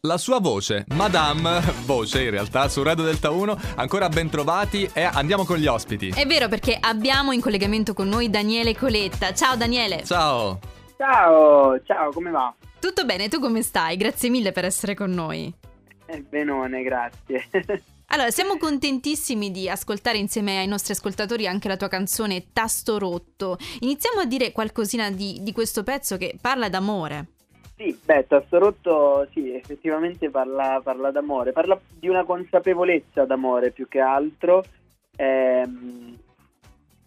La sua voce, Madame, voce in realtà, su Radio Delta 1, ancora ben trovati e andiamo con gli ospiti. È vero perché abbiamo in collegamento con noi Daniele Coletta. Ciao Daniele. Ciao. Ciao, ciao, come va? Tutto bene, tu come stai? Grazie mille per essere con noi. Eh, benone, grazie. Allora, siamo contentissimi di ascoltare insieme ai nostri ascoltatori anche la tua canzone Tasto Rotto. Iniziamo a dire qualcosina di, di questo pezzo che parla d'amore. Sì, beh, Tasto Rotto, sì, effettivamente parla, parla d'amore, parla di una consapevolezza d'amore più che altro, ehm,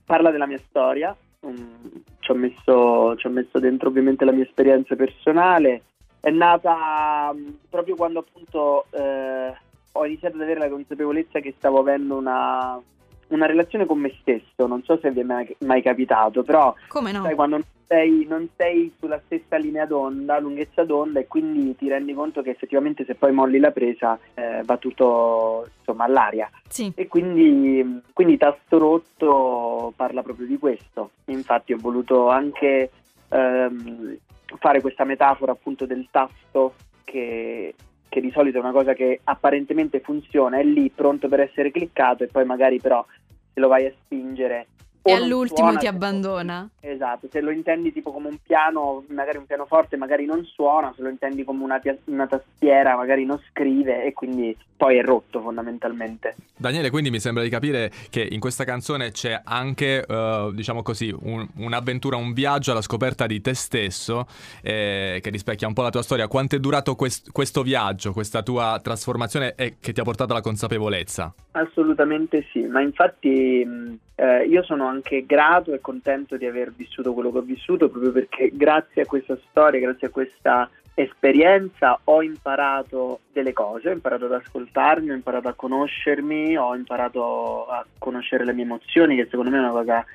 parla della mia storia, um, ci, ho messo, ci ho messo dentro ovviamente la mia esperienza personale, è nata um, proprio quando appunto eh, ho iniziato ad avere la consapevolezza che stavo avendo una, una relazione con me stesso, non so se vi è mai, mai capitato, però Come no? sai, quando non sei, non sei sulla stessa linea d'onda, lunghezza d'onda, e quindi ti rendi conto che effettivamente se poi molli la presa eh, va tutto insomma all'aria. Sì. E quindi, quindi Tasto Rotto parla proprio di questo. Infatti ho voluto anche ehm, fare questa metafora appunto del tasto che, che di solito è una cosa che apparentemente funziona, è lì pronto per essere cliccato e poi magari però lo vai a spingere E all'ultimo suona, ti se- abbandona. Esatto, se lo intendi tipo come un piano, magari un pianoforte magari non suona, se lo intendi come una, una tastiera magari non scrive e quindi poi è rotto fondamentalmente. Daniele, quindi mi sembra di capire che in questa canzone c'è anche, eh, diciamo così, un- un'avventura, un viaggio alla scoperta di te stesso, eh, che rispecchia un po' la tua storia. Quanto è durato quest- questo viaggio, questa tua trasformazione e che ti ha portato alla consapevolezza? Assolutamente sì, ma infatti mh, eh, io sono anche grato e contento di aver vissuto quello che ho vissuto proprio perché grazie a questa storia, grazie a questa esperienza ho imparato delle cose, ho imparato ad ascoltarmi, ho imparato a conoscermi, ho imparato a conoscere le mie emozioni che secondo me è una cosa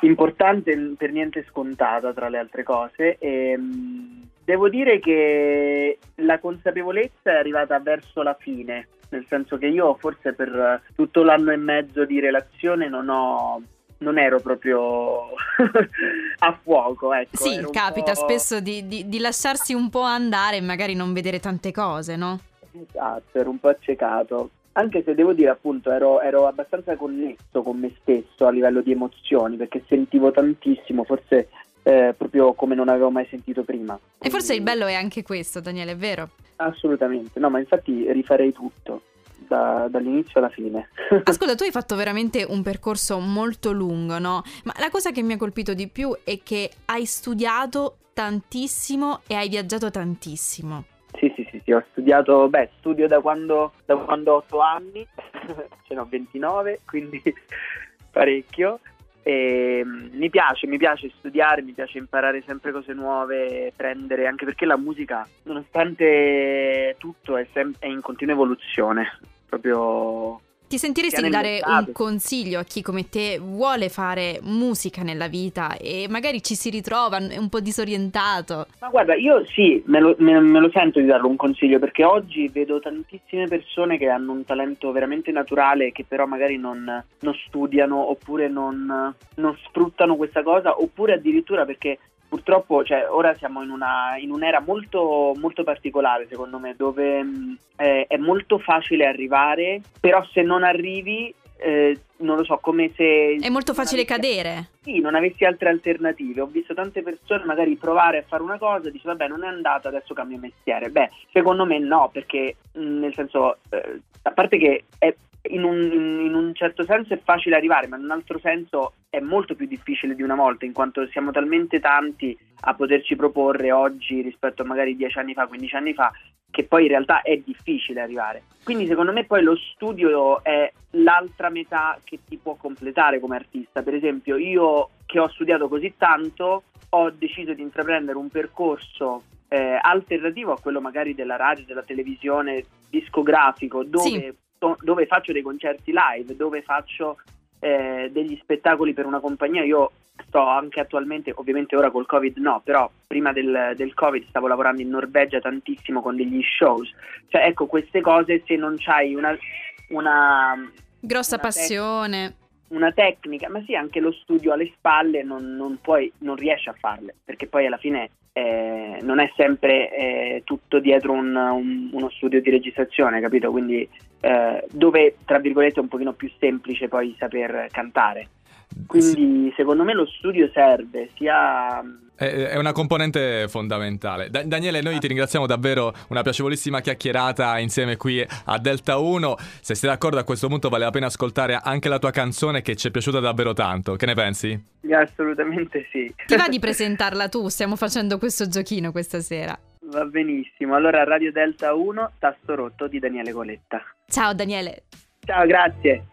importante, per niente scontata tra le altre cose. E mh, devo dire che la consapevolezza è arrivata verso la fine, nel senso che io forse per eh, tutto l'anno e mezzo di relazione non ho non ero proprio a fuoco, ecco. Sì, capita spesso di, di- di lasciarsi un po' andare e magari non vedere tante cose, no? Esatto, ero un po' accecato. Anche se devo dire, appunto, ero, ero abbastanza connesso con me stesso a livello di emozioni, perché sentivo tantissimo, forse eh, proprio come non avevo mai sentito prima. E forse il Quindi- bello è anche questo, Daniele, è vero? Assolutamente, no, ma infatti rifarei tutto, da- dall'inizio alla fine. Ascolta, tu hai fatto veramente un percorso molto lungo, no? Ma la cosa che mi ha colpito di più è che hai studiato tantissimo e hai viaggiato tantissimo. Sì, sì, sì, sì, ho studiato, beh, studio da quando, da quando ho 8 anni, ce ne ho 29, quindi parecchio. E mm, mi piace, mi piace studiare, mi piace imparare sempre cose nuove, prendere, anche perché la musica, nonostante tutto, è, sem- è in continua evoluzione, proprio Ti sentiresti di dare un consiglio a chi come te vuole fare musica nella vita e magari ci si ritrova è un po' disorientato? Ma guarda, io sì, me lo, me- me lo sento di darlo un consiglio perché oggi vedo tantissime persone che hanno un talento veramente naturale che però magari non, non studiano oppure non, non sfruttano questa cosa oppure addirittura perché purtroppo cioè, ora siamo in, una, in un'era molto, molto particolare secondo me dove mh, è molto facile arrivare però se non arrivi eh, non lo so come se È molto facile avessi- cadere. sì, non avessi altre alternative. Ho visto tante persone magari provare a fare una cosa e dice vabbè non è andata, adesso cambio mestiere. Beh, secondo me no, perché mh, nel senso, eh, a parte che è, in, un, in un certo senso è facile arrivare, ma in un altro senso è molto più difficile di una volta, in quanto siamo talmente tanti a poterci proporre oggi rispetto a magari 10 anni fa, 15 anni fa, che poi in realtà è difficile arrivare. Quindi secondo me poi lo studio è l'altra metà che ti può completare come artista. Per esempio, io che ho studiato così tanto, ho deciso di intraprendere un percorso eh, alternativo a quello magari della radio, della televisione, discografico, dove, Sì. Dove faccio dei concerti live, dove faccio eh, degli spettacoli per una compagnia. Io sto anche attualmente, ovviamente ora col Covid no, però prima del, del Covid stavo lavorando in Norvegia tantissimo con degli shows. Cioè, ecco, queste cose se non c'hai una, una, Grossa Una tec- passione. una tecnica, ma sì, anche lo studio alle spalle non, non puoi, non riesci a farle, perché poi alla fine eh, non è sempre eh, tutto dietro un, un, uno studio di registrazione, capito? Quindi eh, dove, tra virgolette, è un pochino più semplice poi saper cantare. Quindi secondo me lo studio serve sia è una componente fondamentale. Da- Daniele, noi ti ringraziamo davvero, una piacevolissima chiacchierata insieme qui a Delta 1. Se sei d'accordo a questo punto vale la pena ascoltare anche la tua canzone che ci è piaciuta davvero tanto. Che ne pensi? Assolutamente sì. Ti va di presentarla tu? Stiamo facendo questo giochino questa sera. Va benissimo. Allora Radio Delta 1, Tasto Rotto di Daniele Coletta. Ciao Daniele. Ciao, grazie.